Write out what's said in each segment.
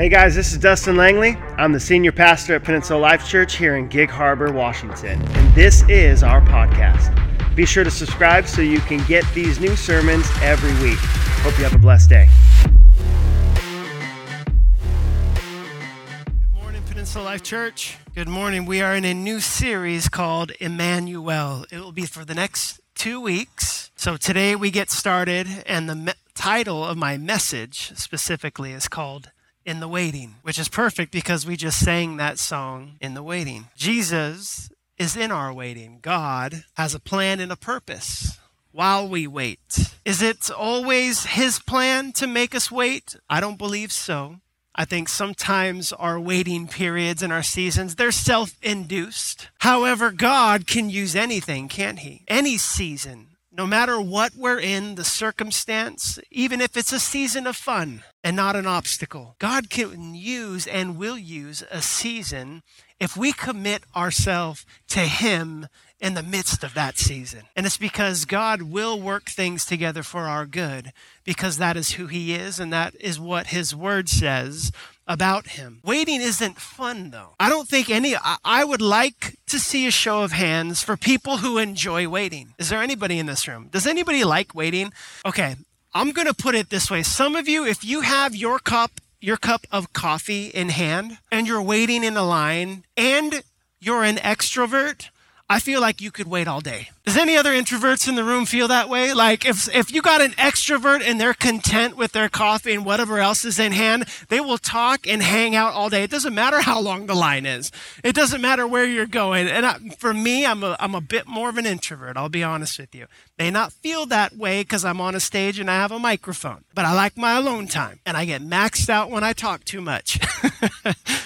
Hey guys, this is Dustin Langley. I'm the senior pastor at Peninsula Life Church here in Gig Harbor, Washington, and this is our podcast. Be sure to subscribe so you can get these new sermons every week. Hope you have a blessed day. Good morning, Peninsula Life Church. Good morning. We are in a new series called Emmanuel. It will be for the next two weeks. So today we get started, and the me- title of my message specifically is called in the waiting, which is perfect because we just sang that song in the waiting. Jesus is in our waiting. God has a plan and a purpose while we wait. Is it always his plan to make us wait? I don't believe so. I think sometimes our waiting periods and our seasons, they're self-induced. However, God can use anything, can't he? Any season, no matter what we're in, the circumstance, even if it's a season of fun and not an obstacle, God can use and will use a season if we commit ourselves to Him in the midst of that season. And it's because God will work things together for our good because that is who He is and that is what His Word says about Him. Waiting isn't fun though. I don't think any, I, I would like to see a show of hands for people who enjoy waiting. Is there anybody in this room? Does anybody like waiting? Okay. I'm going to put it this way. Some of you, if you have your cup your cup of coffee in hand and you're waiting in a line and you're an extrovert, I feel like you could wait all day. Does any other introverts in the room feel that way? Like if, if you got an extrovert and they're content with their coffee and whatever else is in hand, they will talk and hang out all day. It doesn't matter how long the line is. It doesn't matter where you're going. And I, for me, I'm a, I'm a bit more of an introvert. I'll be honest with you. May not feel that way because I'm on a stage and I have a microphone, but I like my alone time and I get maxed out when I talk too much.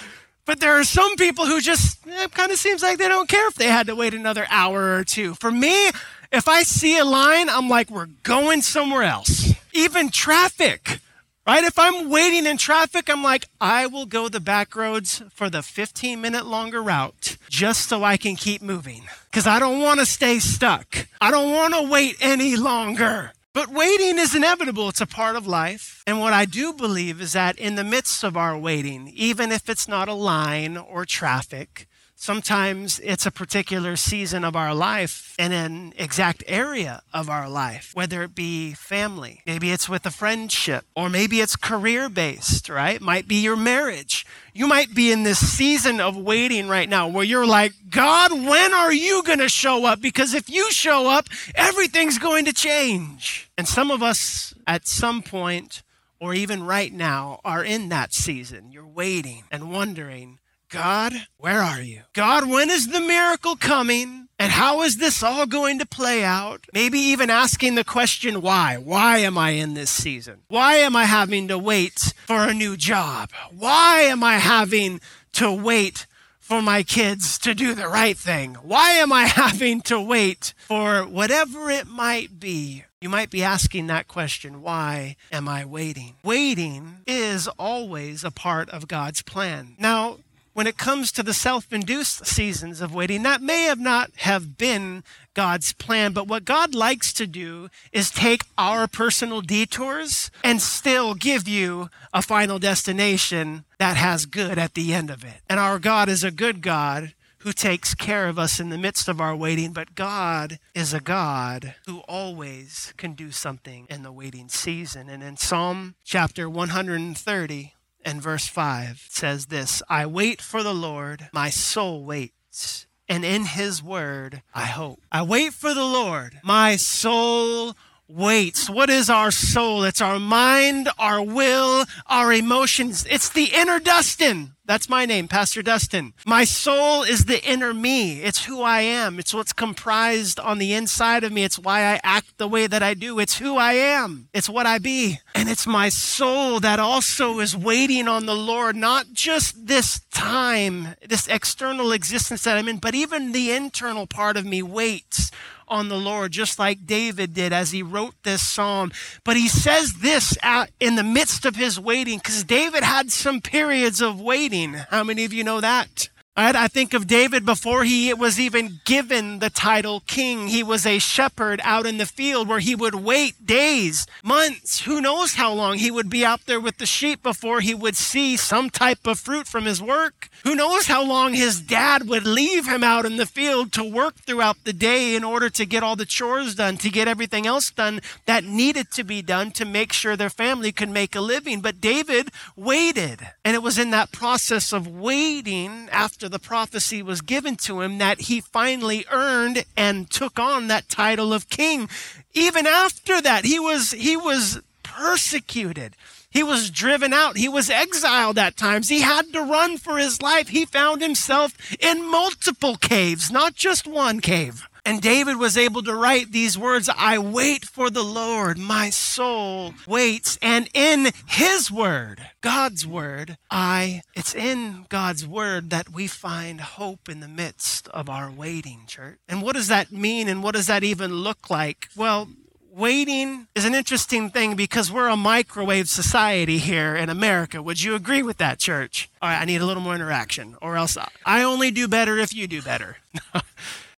There are some people who just, it kind of seems like they don't care if they had to wait another hour or two. For me, if I see a line, I'm like, we're going somewhere else. Even traffic, right? If I'm waiting in traffic, I'm like, I will go the back roads for the 15 minute longer route just so I can keep moving. Because I don't want to stay stuck. I don't want to wait any longer. But waiting is inevitable. It's a part of life. And what I do believe is that in the midst of our waiting, even if it's not a line or traffic, Sometimes it's a particular season of our life in an exact area of our life, whether it be family, maybe it's with a friendship, or maybe it's career based, right? Might be your marriage. You might be in this season of waiting right now where you're like, God, when are you going to show up? Because if you show up, everything's going to change. And some of us at some point, or even right now, are in that season. You're waiting and wondering, God, where are you? God, when is the miracle coming? And how is this all going to play out? Maybe even asking the question, why? Why am I in this season? Why am I having to wait for a new job? Why am I having to wait for my kids to do the right thing? Why am I having to wait for whatever it might be? You might be asking that question why am I waiting? Waiting is always a part of God's plan. Now, when it comes to the self-induced seasons of waiting, that may have not have been God's plan, but what God likes to do is take our personal detours and still give you a final destination that has good at the end of it. And our God is a good God who takes care of us in the midst of our waiting, but God is a God who always can do something in the waiting season. And in Psalm chapter 130, and verse 5 says this I wait for the Lord, my soul waits, and in his word I hope. I wait for the Lord, my soul waits. What is our soul? It's our mind, our will, our emotions. It's the inner Dustin. That's my name, Pastor Dustin. My soul is the inner me. It's who I am. It's what's comprised on the inside of me. It's why I act the way that I do. It's who I am. It's what I be. And it's my soul that also is waiting on the Lord, not just this time, this external existence that I'm in, but even the internal part of me waits on the Lord, just like David did as he wrote this psalm. But he says this in the midst of his waiting, because David had some periods of waiting. How many of you know that? Right? I think of David before he was even given the title king. He was a shepherd out in the field where he would wait days, months, who knows how long he would be out there with the sheep before he would see some type of fruit from his work. Who knows how long his dad would leave him out in the field to work throughout the day in order to get all the chores done, to get everything else done that needed to be done to make sure their family could make a living. But David waited. And it was in that process of waiting after after the prophecy was given to him that he finally earned and took on that title of king. Even after that, he was, he was persecuted. He was driven out. He was exiled at times. He had to run for his life. He found himself in multiple caves, not just one cave. And David was able to write these words I wait for the Lord, my soul waits. And in his word, God's word, I, it's in God's word that we find hope in the midst of our waiting, church. And what does that mean? And what does that even look like? Well, waiting is an interesting thing because we're a microwave society here in America. Would you agree with that, church? All right, I need a little more interaction, or else I only do better if you do better.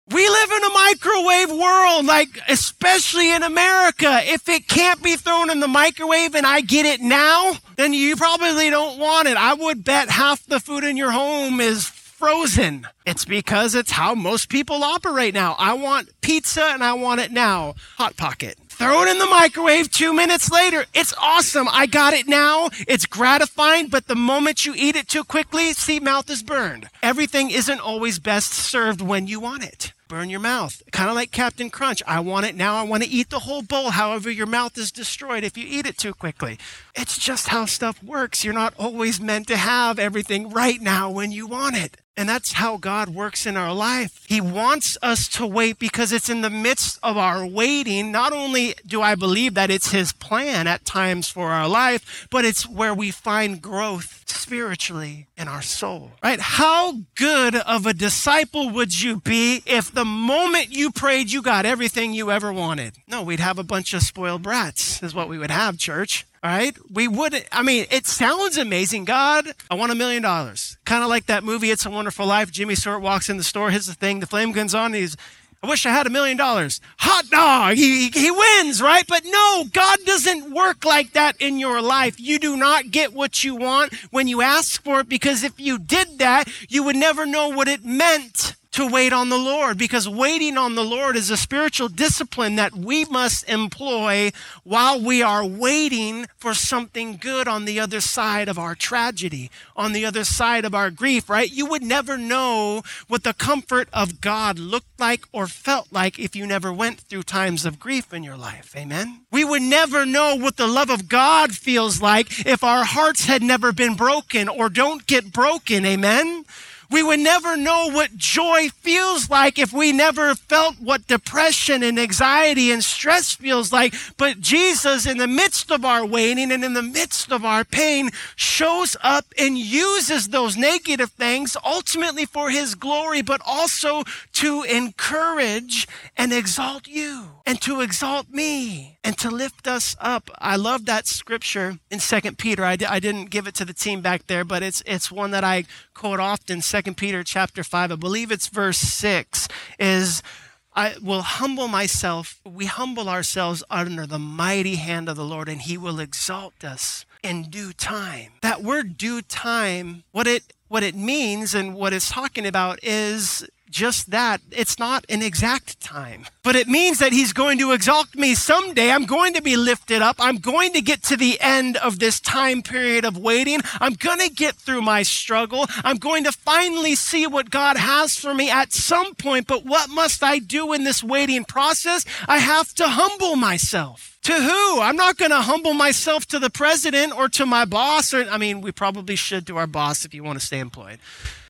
We live in a microwave world, like, especially in America. If it can't be thrown in the microwave and I get it now, then you probably don't want it. I would bet half the food in your home is frozen. It's because it's how most people operate now. I want pizza and I want it now. Hot Pocket. Throw it in the microwave two minutes later. It's awesome. I got it now. It's gratifying, but the moment you eat it too quickly, see, mouth is burned. Everything isn't always best served when you want it burn your mouth. Kind of like Captain Crunch. I want it now. I want to eat the whole bowl. However, your mouth is destroyed if you eat it too quickly. It's just how stuff works. You're not always meant to have everything right now when you want it. And that's how God works in our life. He wants us to wait because it's in the midst of our waiting. Not only do I believe that it's His plan at times for our life, but it's where we find growth spiritually in our soul, right? How good of a disciple would you be if the moment you prayed, you got everything you ever wanted? No, we'd have a bunch of spoiled brats, is what we would have, church. All right. We wouldn't, I mean, it sounds amazing. God, I want a million dollars. Kind of like that movie, It's a Wonderful Life. Jimmy Stewart walks in the store, hits the thing, the flame gun's on, he's, I wish I had a million dollars. Hot dog. He, he wins, right? But no, God doesn't work like that in your life. You do not get what you want when you ask for it because if you did that, you would never know what it meant to wait on the Lord because waiting on the Lord is a spiritual discipline that we must employ while we are waiting for something good on the other side of our tragedy, on the other side of our grief, right? You would never know what the comfort of God looked like or felt like if you never went through times of grief in your life. Amen. We would never know what the love of God feels like if our hearts had never been broken or don't get broken. Amen. We would never know what joy feels like if we never felt what depression and anxiety and stress feels like. But Jesus, in the midst of our waiting and in the midst of our pain, shows up and uses those negative things ultimately for his glory, but also to encourage and exalt you and to exalt me and to lift us up. I love that scripture in Second Peter. I d- I didn't give it to the team back there, but it's, it's one that I quote often. Second Peter chapter 5, I believe it's verse 6, is I will humble myself. We humble ourselves under the mighty hand of the Lord, and he will exalt us in due time. That word due time, what it what it means and what it's talking about is just that. It's not an exact time, but it means that He's going to exalt me someday. I'm going to be lifted up. I'm going to get to the end of this time period of waiting. I'm going to get through my struggle. I'm going to finally see what God has for me at some point. But what must I do in this waiting process? I have to humble myself. To who? I'm not going to humble myself to the president or to my boss. Or, I mean, we probably should to our boss if you want to stay employed.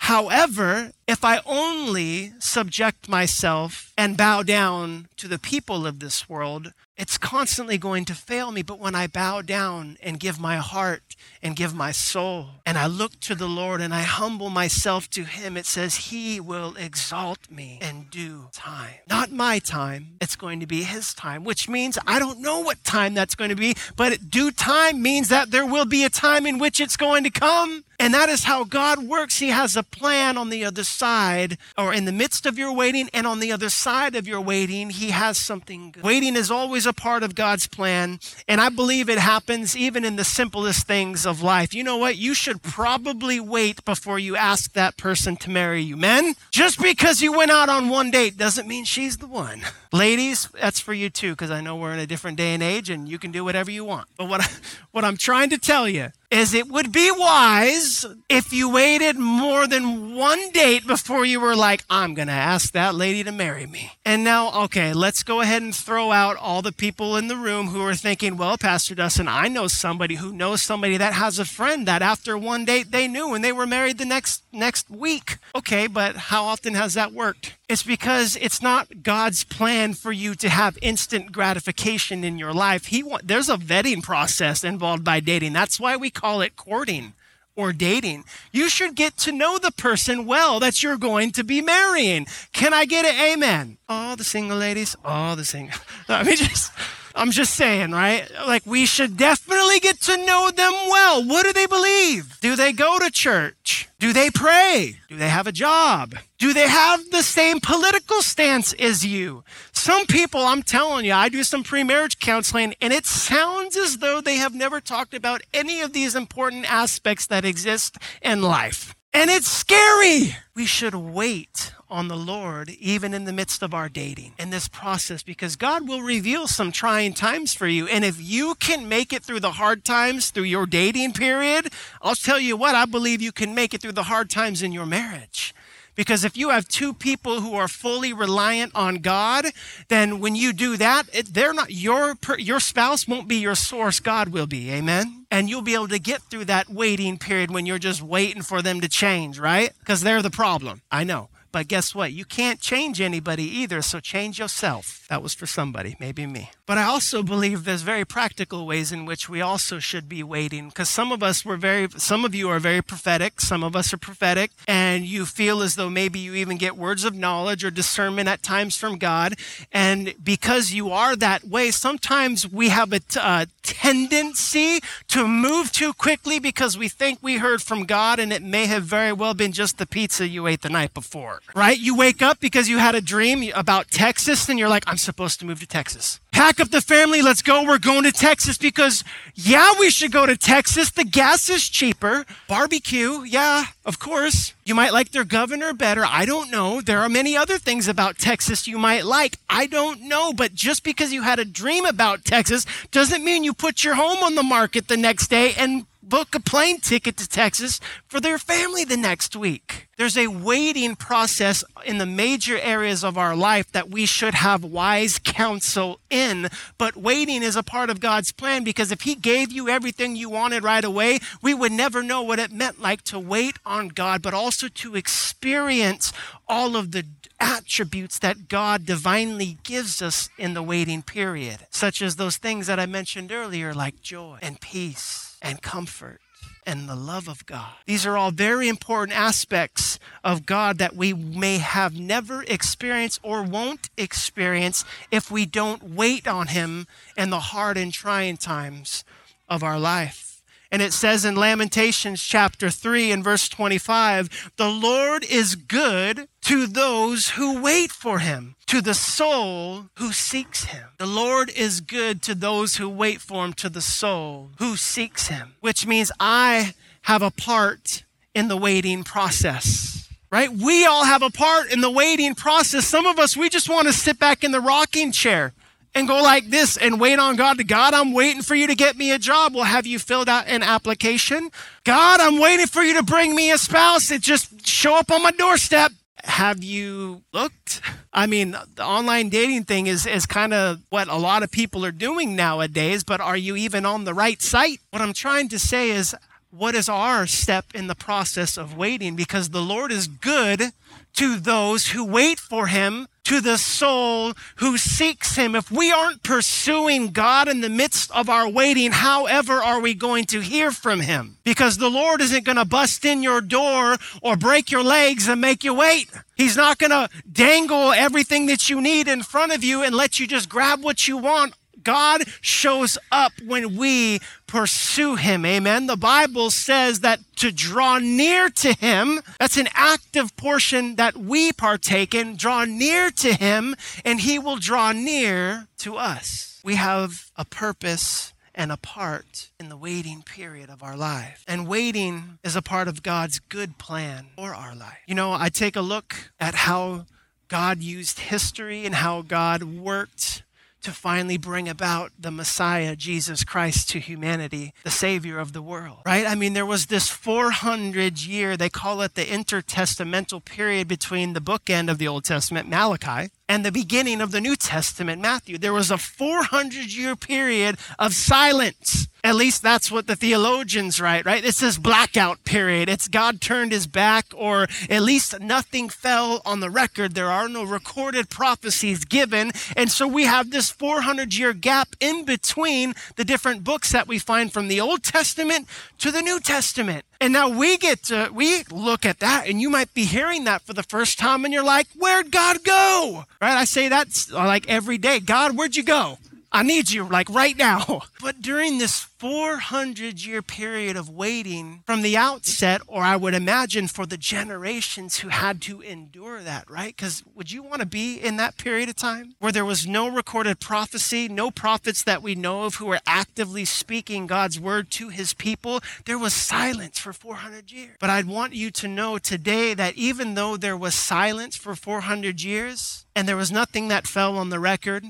However, if I only subject myself and bow down to the people of this world, it's constantly going to fail me. But when I bow down and give my heart and give my soul, and I look to the Lord and I humble myself to Him, it says He will exalt me in due time. Not my time, it's going to be His time, which means I don't know what time that's going to be, but due time means that there will be a time in which it's going to come And that is how God works. He has a plan on the other side, or in the midst of your waiting, and on the other side of your waiting, He has something good. Waiting is always a part of God's plan. And I believe it happens even in the simplest things of life. You know what? You should probably wait before you ask that person to marry you. Men, just because you went out on one date doesn't mean she's the one. Ladies, that's for you too, because I know we're in a different day and age and you can do whatever you want. But what, what I'm trying to tell you is it would be wise if you waited more than one date before you were like, I'm going to ask that lady to marry me. And now, okay, let's go ahead and throw out all the people in the room who are thinking, well, Pastor Dustin, I know somebody who knows somebody that has a friend that after one date they knew and they were married the next next week. Okay, but how often has that worked? It's because it's not God's plan for you to have instant gratification in your life. He want, there's a vetting process involved by dating. That's why we call it courting or dating. You should get to know the person well that you're going to be marrying. Can I get an amen? All the single ladies, all the single. I mean, just I'm just saying, right? Like, we should definitely get to know them well. What do they believe? Do they go to church? Do they pray? Do they have a job? Do they have the same political stance as you? Some people, I'm telling you, I do some pre marriage counseling, and it sounds as though they have never talked about any of these important aspects that exist in life. And it's scary. We should wait on the Lord even in the midst of our dating in this process because God will reveal some trying times for you. And if you can make it through the hard times through your dating period, I'll tell you what, I believe you can make it through the hard times in your marriage. Because if you have two people who are fully reliant on God, then when you do that, they're not your your spouse won't be your source. God will be. Amen. And you'll be able to get through that waiting period when you're just waiting for them to change, right? Because they're the problem. I know. But guess what? You can't change anybody either, so change yourself. That was for somebody, maybe me. But I also believe there's very practical ways in which we also should be waiting because some of us were very, some of you are very prophetic, some of us are prophetic, and you feel as though maybe you even get words of knowledge or discernment at times from God. And because you are that way, sometimes we have a tendency to move too quickly because we think we heard from God and it may have very well been just the pizza you ate the night before right? You wake up because you had a dream about Texas and you're like, I'm supposed to move to Texas. Pack up the family, let's go. We're going to Texas because, yeah, we should go to Texas. The gas is cheaper. Barbecue, yeah, of course. You might like their governor better. I don't know. There are many other things about Texas you might like. I don't know. But just because you had a dream about Texas doesn't mean you put your home on the market the next day and book a plane ticket to Texas for their family the next week. There's a waiting process in the major areas of our life that we should have wise counsel in. But waiting is a part of God's plan because if He gave you everything you wanted right away, we would never know what it meant like to wait on God, but also to experience all of the attributes that God divinely gives us in the waiting period, such as those things that I mentioned earlier, like joy and peace and comfort and the love of God. These are all very important aspects of God that we may have never experienced or won't experience if we don't wait on Him in the hard and trying times of our life. And it says in Lamentations chapter 3 and verse 25, the Lord is good to those who wait for him, to the soul who seeks him. The Lord is good to those who wait for him, to the soul who seeks him, which means I have a part in the waiting process right? We all have a part in the waiting process. Some of us, we just want to sit back in the rocking chair and go like this and wait on God to God, I'm waiting for you to get me a job. Well, have you filled out an application? God, I'm waiting for you to bring me a spouse that just show up on my doorstep. Have you looked? I mean, the online dating thing is, is kind of what a lot of people are doing nowadays, but are you even on the right site? What I'm trying to say is, what is our step in the process of waiting? Because the Lord is good to those who wait for him, to the soul who seeks him. If we aren't pursuing God in the midst of our waiting, however are we going to hear from him? Because the Lord isn't going to bust in your door or break your legs and make you wait. He's not going to dangle everything that you need in front of you and let you just grab what you want God shows up when we pursue him. Amen. The Bible says that to draw near to him, that's an active portion that we partake in, draw near to him, and he will draw near to us. We have a purpose and a part in the waiting period of our life. And waiting is a part of God's good plan for our life. You know, I take a look at how God used history and how God worked to finally bring about the Messiah, Jesus Christ, to humanity, the Savior of the world, right? I mean, there was this 400 year, they call it the intertestamental period between the bookend of the Old Testament, Malachi, and the beginning of the New Testament, Matthew. There was a 400 year period of silence. At least that's what the theologians write, right? It's this blackout period. It's God turned his back, or at least nothing fell on the record. There are no recorded prophecies given. And so we have this 400 year gap in between the different books that we find from the Old Testament to the New Testament. And now we get to, we look at that and you might be hearing that for the first time and you're like, where'd God go? Right? I say that like every day. God, where'd you go? I need you like right now. But during this 400 year period of waiting from the outset, or I would imagine for the generations who had to endure that, right? Because would you want to be in that period of time where there was no recorded prophecy, no prophets that we know of who were actively speaking God's word to his people? There was silence for 400 years. But I'd want you to know today that even though there was silence for 400 years and there was nothing that fell on the record,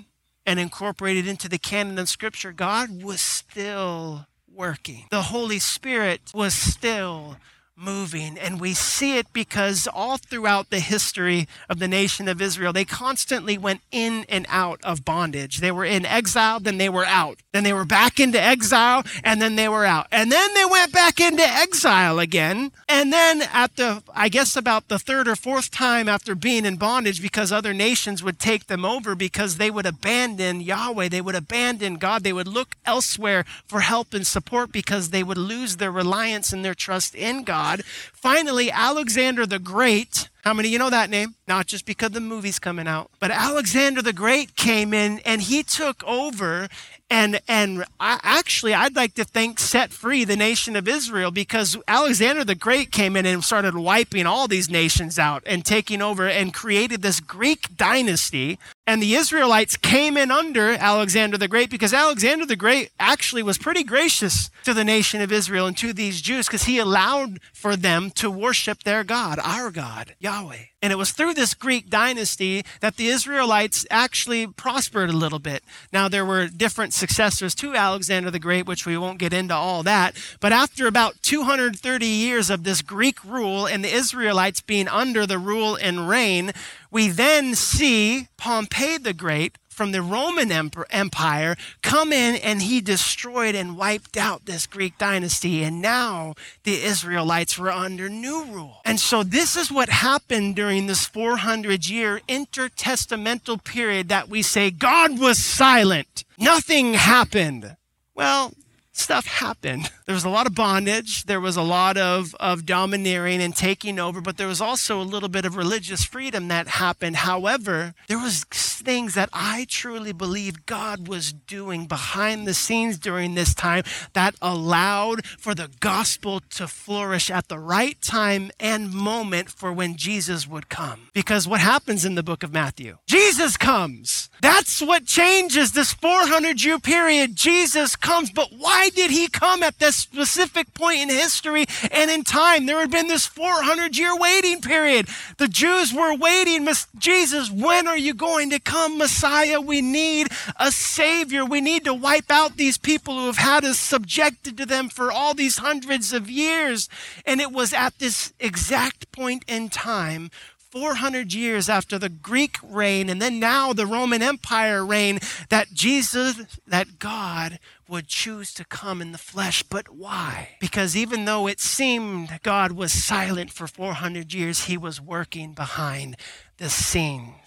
and incorporated into the canon of Scripture, God was still working. The Holy Spirit was still moving. And we see it because all throughout the history of the nation of Israel, they constantly went in and out of bondage. They were in exile, then they were out. Then they were back into exile, and then they were out. And then they went back into exile again. And then at the, I guess about the third or fourth time after being in bondage, because other nations would take them over because they would abandon Yahweh, they would abandon God, they would look elsewhere for help and support because they would lose their reliance and their trust in God. God. Finally, Alexander the Great. How many you know that name? Not just because the movie's coming out, but Alexander the Great came in and he took over and and I, actually I'd like to thank set free the nation of Israel because Alexander the Great came in and started wiping all these nations out and taking over and created this Greek dynasty and the Israelites came in under Alexander the Great because Alexander the Great actually was pretty gracious to the nation of Israel and to these Jews because he allowed for them to worship their God, our God, Yahweh. And it was through this Greek dynasty that the Israelites actually prospered a little bit. Now, there were different successors to Alexander the Great, which we won't get into all that. But after about 230 years of this Greek rule and the Israelites being under the rule and reign, we then see Pompey the Great from the Roman Empire come in and he destroyed and wiped out this Greek dynasty. And now the Israelites were under new rule. And so this is what happened during this 400 year intertestamental period that we say God was silent. Nothing happened. Well, stuff happened. There was a lot of bondage, there was a lot of, of domineering and taking over, but there was also a little bit of religious freedom that happened. However, there was things that I truly believe God was doing behind the scenes during this time that allowed for the gospel to flourish at the right time and moment for when Jesus would come. Because what happens in the book of Matthew? Jesus comes. That's what changes this 400 year period. Jesus comes. But why did he come at this specific point in history and in time? There had been this 400 year waiting period. The Jews were waiting. Jesus, when are you going to come, Messiah? We need a Savior. We need to wipe out these people who have had us subjected to them for all these hundreds of years. And it was at this exact point in time 400 years after the Greek reign and then now the Roman Empire reign that Jesus, that God would choose to come in the flesh. But why? Because even though it seemed God was silent for 400 years, he was working behind the scenes.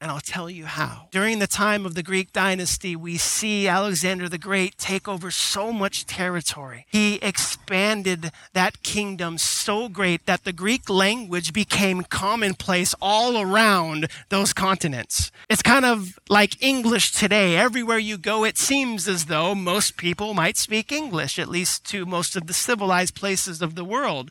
And I'll tell you how. During the time of the Greek dynasty, we see Alexander the Great take over so much territory. He expanded that kingdom so great that the Greek language became commonplace all around those continents. It's kind of like English today. Everywhere you go, it seems as though most people might speak English, at least to most of the civilized places of the world.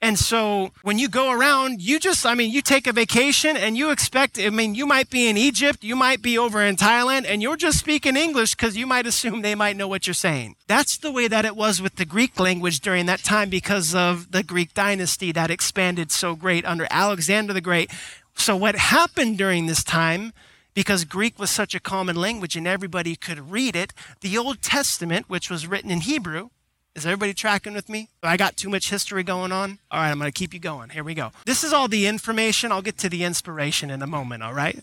And so when you go around, you just, I mean, you take a vacation and you expect, I mean, you might be in Egypt, you might be over in Thailand, and you're just speaking English because you might assume they might know what you're saying. That's the way that it was with the Greek language during that time because of the Greek dynasty that expanded so great under Alexander the Great. So what happened during this time because Greek was such a common language and everybody could read it, the Old Testament, which was written in Hebrew, is everybody tracking with me? I got too much history going on? All right, I'm going to keep you going. Here we go. This is all the information. I'll get to the inspiration in a moment, all right?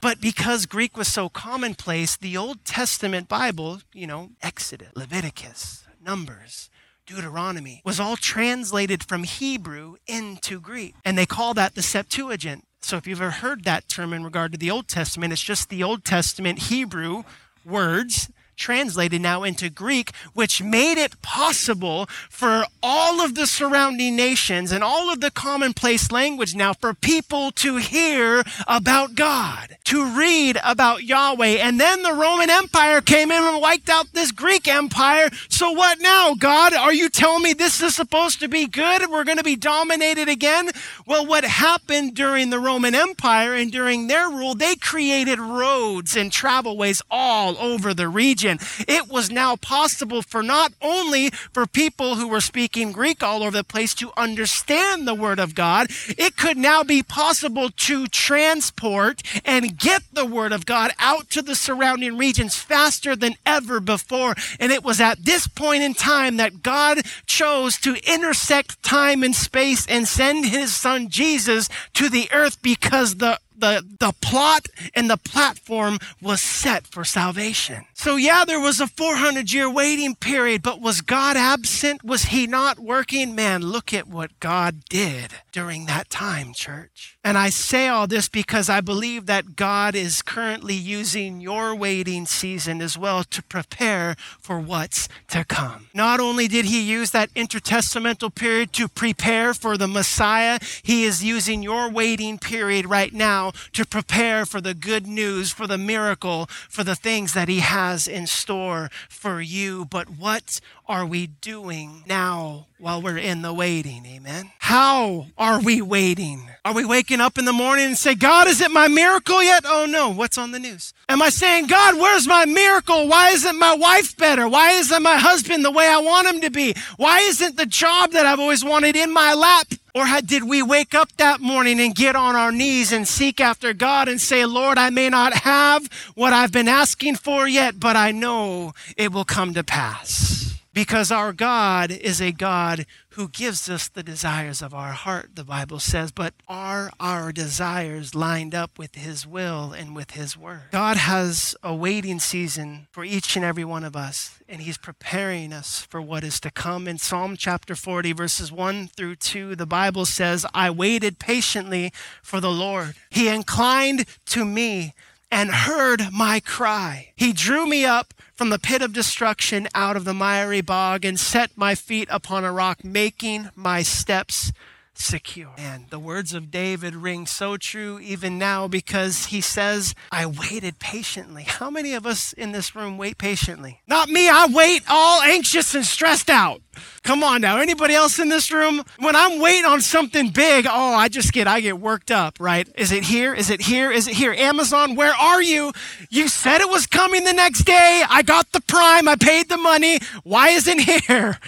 But because Greek was so commonplace, the Old Testament Bible, you know, Exodus, Leviticus, Numbers, Deuteronomy, was all translated from Hebrew into Greek. And they call that the Septuagint. So if you've ever heard that term in regard to the Old Testament, it's just the Old Testament Hebrew words translated now into Greek, which made it possible for all of the surrounding nations and all of the commonplace language now for people to hear about God, to read about Yahweh. And then the Roman Empire came in and wiped out this Greek Empire. So what now, God? Are you telling me this is supposed to be good? We're going to be dominated again? Well, what happened during the Roman Empire and during their rule, they created roads and travelways all over the region region. It was now possible for not only for people who were speaking Greek all over the place to understand the word of God, it could now be possible to transport and get the word of God out to the surrounding regions faster than ever before. And it was at this point in time that God chose to intersect time and space and send his son Jesus to the earth because the the, the plot and the platform was set for salvation. So, yeah, there was a 400 year waiting period, but was God absent? Was he not working? Man, look at what God did during that time, church. And I say all this because I believe that God is currently using your waiting season as well to prepare for what's to come. Not only did he use that intertestamental period to prepare for the Messiah, he is using your waiting period right now now to prepare for the good news, for the miracle, for the things that He has in store for you. But what are we doing now while we're in the waiting? Amen. How are we waiting? Are we waking up in the morning and say, God, is it my miracle yet? Oh no, what's on the news? Am I saying, God, where's my miracle? Why isn't my wife better? Why isn't my husband the way I want him to be? Why isn't the job that I've always wanted in my lap? Or did we wake up that morning and get on our knees and seek after God and say, Lord, I may not have what I've been asking for yet, but I know it will come to pass? Because our God is a God who gives us the desires of our heart, the Bible says. But are our desires lined up with His will and with His word? God has a waiting season for each and every one of us, and He's preparing us for what is to come. In Psalm chapter 40, verses 1 through 2, the Bible says, I waited patiently for the Lord. He inclined to me and heard my cry. He drew me up from the pit of destruction out of the miry bog and set my feet upon a rock, making my steps secure. And the words of David ring so true even now because he says, I waited patiently. How many of us in this room wait patiently? Not me, I wait all anxious and stressed out. Come on now. Anybody else in this room? When I'm waiting on something big, oh, I just get I get worked up, right? Is it here? Is it here? Is it here? Amazon, where are you? You said it was coming the next day. I got the prime. I paid the money. Why isn't here?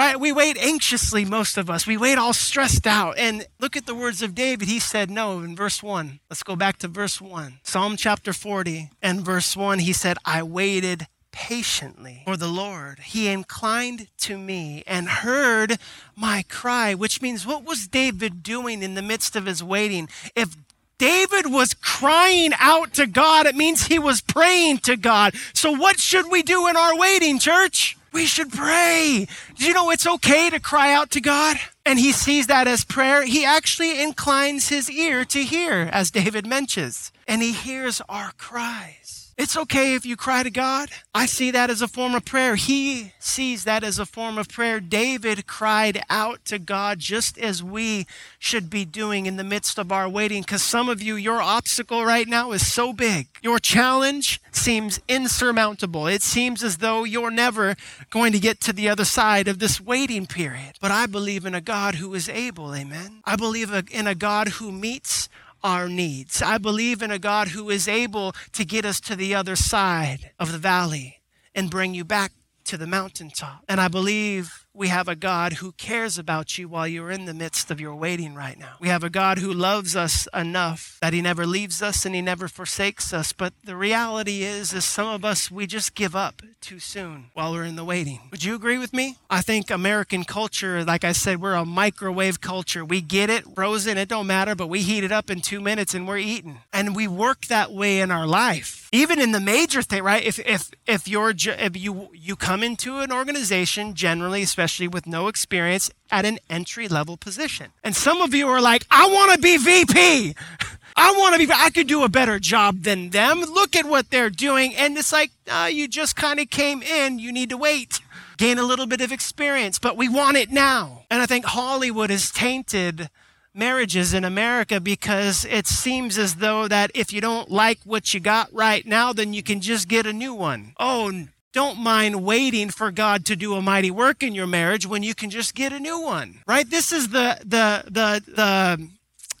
Right? We wait anxiously, most of us. We wait all stressed out. And look at the words of David. He said no in verse 1. Let's go back to verse 1. Psalm chapter 40 and verse 1. He said, I waited patiently for the Lord. He inclined to me and heard my cry, which means what was David doing in the midst of his waiting? If David was crying out to God, it means he was praying to God. So, what should we do in our waiting, church? We should pray. Do you know it's okay to cry out to God? And he sees that as prayer. He actually inclines his ear to hear, as David mentions, and he hears our cries. It's okay if you cry to God. I see that as a form of prayer. He sees that as a form of prayer. David cried out to God just as we should be doing in the midst of our waiting. Because some of you, your obstacle right now is so big. Your challenge seems insurmountable. It seems as though you're never going to get to the other side of this waiting period. But I believe in a God who is able. Amen. I believe in a God who meets our needs. I believe in a God who is able to get us to the other side of the valley and bring you back to the mountaintop. And I believe we have a God who cares about you while you're in the midst of your waiting right now. We have a God who loves us enough that he never leaves us and he never forsakes us. But the reality is, is some of us, we just give up too soon while we're in the waiting. Would you agree with me? I think American culture, like I said, we're a microwave culture. We get it frozen, it don't matter, but we heat it up in two minutes and we're eating. And we work that way in our life. Even in the major thing, right? If if if you're if you you come into an organization generally, especially especially with no experience, at an entry level position. And some of you are like, I want to be VP. I want to be, I could do a better job than them. Look at what they're doing. And it's like, uh, you just kind of came in. You need to wait, gain a little bit of experience, but we want it now. And I think Hollywood has tainted marriages in America because it seems as though that if you don't like what you got right now, then you can just get a new one. Oh, don't mind waiting for God to do a mighty work in your marriage when you can just get a new one. Right? This is the the the the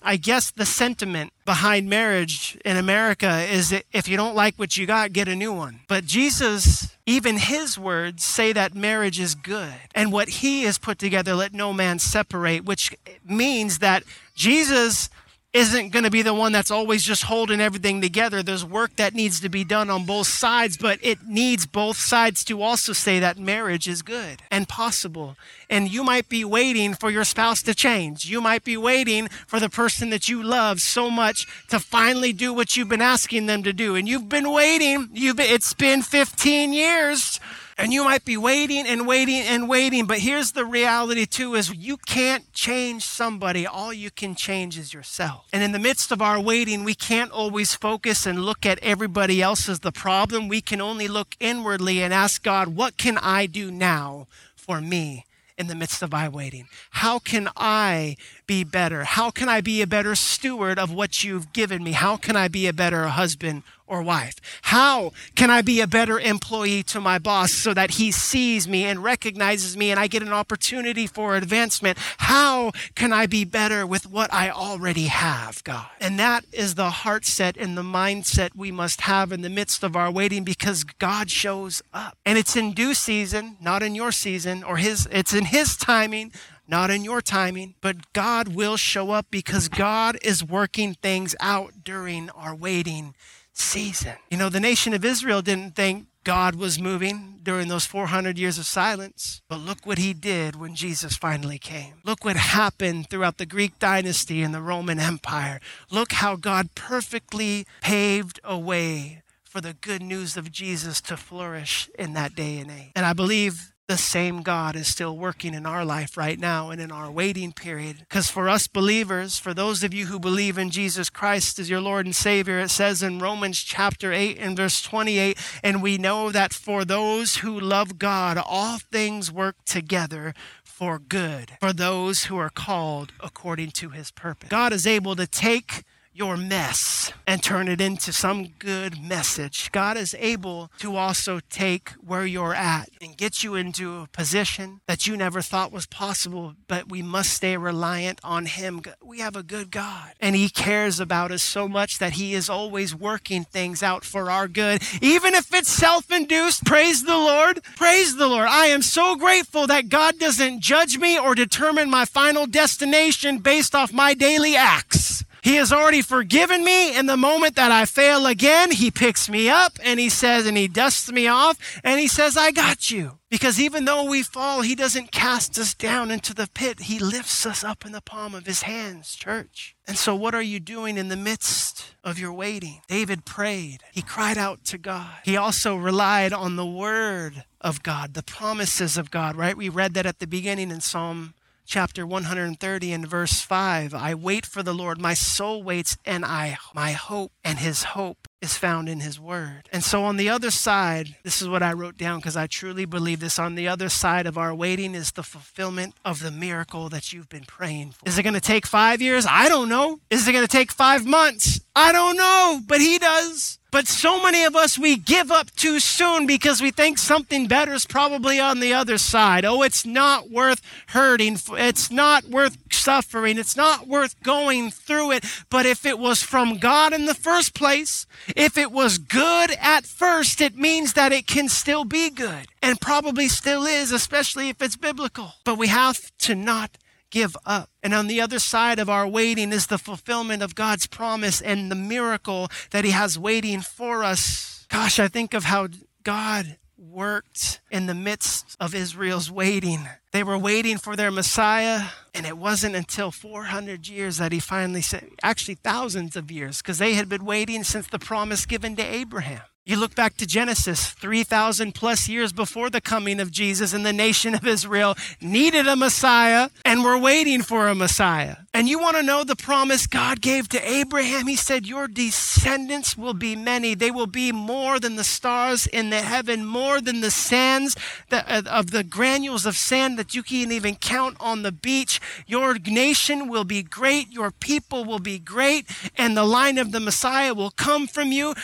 I guess the sentiment behind marriage in America is that if you don't like what you got, get a new one. But Jesus, even his words say that marriage is good. And what he has put together, let no man separate, which means that Jesus isn't going to be the one that's always just holding everything together. There's work that needs to be done on both sides, but it needs both sides to also say that marriage is good and possible. And you might be waiting for your spouse to change. You might be waiting for the person that you love so much to finally do what you've been asking them to do. And you've been waiting. You've been, it's been 15 years and you might be waiting and waiting and waiting, but here's the reality too is you can't change somebody. All you can change is yourself. And in the midst of our waiting, we can't always focus and look at everybody else as the problem. We can only look inwardly and ask God, what can I do now for me? in the midst of my waiting? How can I be better? How can I be a better steward of what you've given me? How can I be a better husband or wife? How can I be a better employee to my boss so that he sees me and recognizes me and I get an opportunity for advancement? How can I be better with what I already have, God? And that is the heart set and the mindset we must have in the midst of our waiting because God shows up. And it's in due season, not in your season or his, it's in his timing, not in your timing, but God will show up because God is working things out during our waiting season. You know, the nation of Israel didn't think God was moving during those 400 years of silence. But look what he did when Jesus finally came. Look what happened throughout the Greek dynasty and the Roman Empire. Look how God perfectly paved a way for the good news of Jesus to flourish in that day and age. And I believe the same God is still working in our life right now and in our waiting period. Because for us believers, for those of you who believe in Jesus Christ as your Lord and Savior, it says in Romans chapter 8 and verse 28, and we know that for those who love God, all things work together for good, for those who are called according to his purpose. God is able to take your mess and turn it into some good message. God is able to also take where you're at and get you into a position that you never thought was possible, but we must stay reliant on Him. We have a good God, and He cares about us so much that He is always working things out for our good, even if it's self induced. Praise the Lord. Praise the Lord. I am so grateful that God doesn't judge me or determine my final destination based off my daily acts. He has already forgiven me. In the moment that I fail again, He picks me up and He says, and He dusts me off and He says, I got you. Because even though we fall, He doesn't cast us down into the pit. He lifts us up in the palm of His hands, church. And so, what are you doing in the midst of your waiting? David prayed. He cried out to God. He also relied on the word of God, the promises of God, right? We read that at the beginning in Psalm chapter 130 and verse 5 i wait for the lord. My soul waits and i my hope and his hope is found in his word. And so on the other side this is what i wrote down because i truly believe this on the other side of our waiting is the fulfillment of the miracle that you've been praying for. Is it going to take five years? I don't know. Is it going to take five months? I don't know but he does but so many of us, we give up too soon because we think something better is probably on the other side. Oh, it's not worth hurting. It's not worth suffering. It's not worth going through it. But if it was from God in the first place, if it was good at first, it means that it can still be good and probably still is, especially if it's biblical. But we have to not give up. And on the other side of our waiting is the fulfillment of God's promise and the miracle that He has waiting for us. Gosh, I think of how God worked in the midst of Israel's waiting. They were waiting for their Messiah, and it wasn't until 400 years that he finally said, actually, thousands of years, because they had been waiting since the promise given to Abraham. You look back to Genesis, 3,000 plus years before the coming of Jesus, and the nation of Israel needed a Messiah and were waiting for a Messiah. And you want to know the promise God gave to Abraham? He said, Your descendants will be many. They will be more than the stars in the heaven, more than the sands that, uh, of the granules of sand that you can't even count on the beach. Your nation will be great. Your people will be great. And the line of the Messiah will come from you.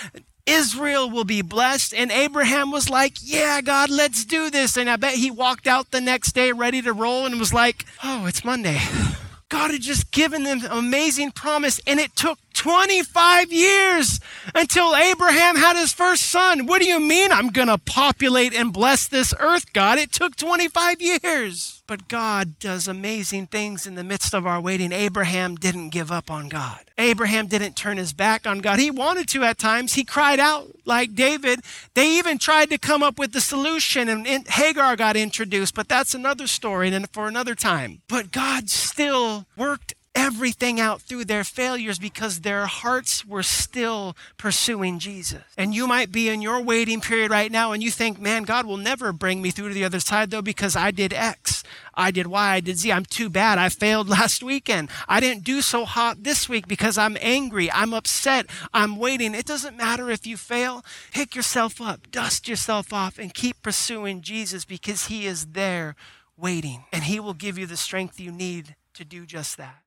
Israel will be blessed. And Abraham was like, Yeah, God, let's do this. And I bet he walked out the next day ready to roll and was like, Oh, it's Monday. God had just given them an amazing promise, and it took 25 years until Abraham had his first son. What do you mean I'm going to populate and bless this earth, God? It took 25 years. But God does amazing things in the midst of our waiting. Abraham didn't give up on God. Abraham didn't turn his back on God. He wanted to at times. He cried out like David. They even tried to come up with the solution, and Hagar got introduced, but that's another story and for another time. But God still worked everything out through their failures because their hearts were still pursuing Jesus. And you might be in your waiting period right now and you think, man, God will never bring me through to the other side though because I did X. I did Y, I did Z. I'm too bad. I failed last weekend. I didn't do so hot this week because I'm angry. I'm upset. I'm waiting. It doesn't matter if you fail. Pick yourself up, dust yourself off, and keep pursuing Jesus because He is there waiting. And He will give you the strength you need to do just that.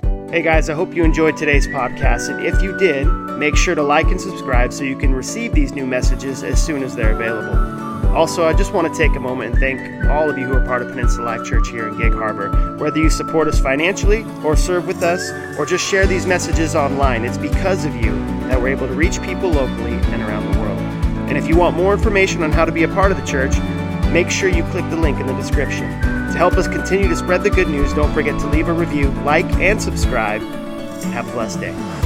Hey guys, I hope you enjoyed today's podcast. And if you did, make sure to like and subscribe so you can receive these new messages as soon as they're available. Also, I just want to take a moment and thank all of you who are part of Peninsula Life Church here in Gig Harbor. Whether you support us financially or serve with us or just share these messages online, it's because of you that we're able to reach people locally and around the world. And if you want more information on how to be a part of the church, make sure you click the link in the description. To help us continue to spread the good news, don't forget to leave a review, like, and subscribe. Have a blessed day.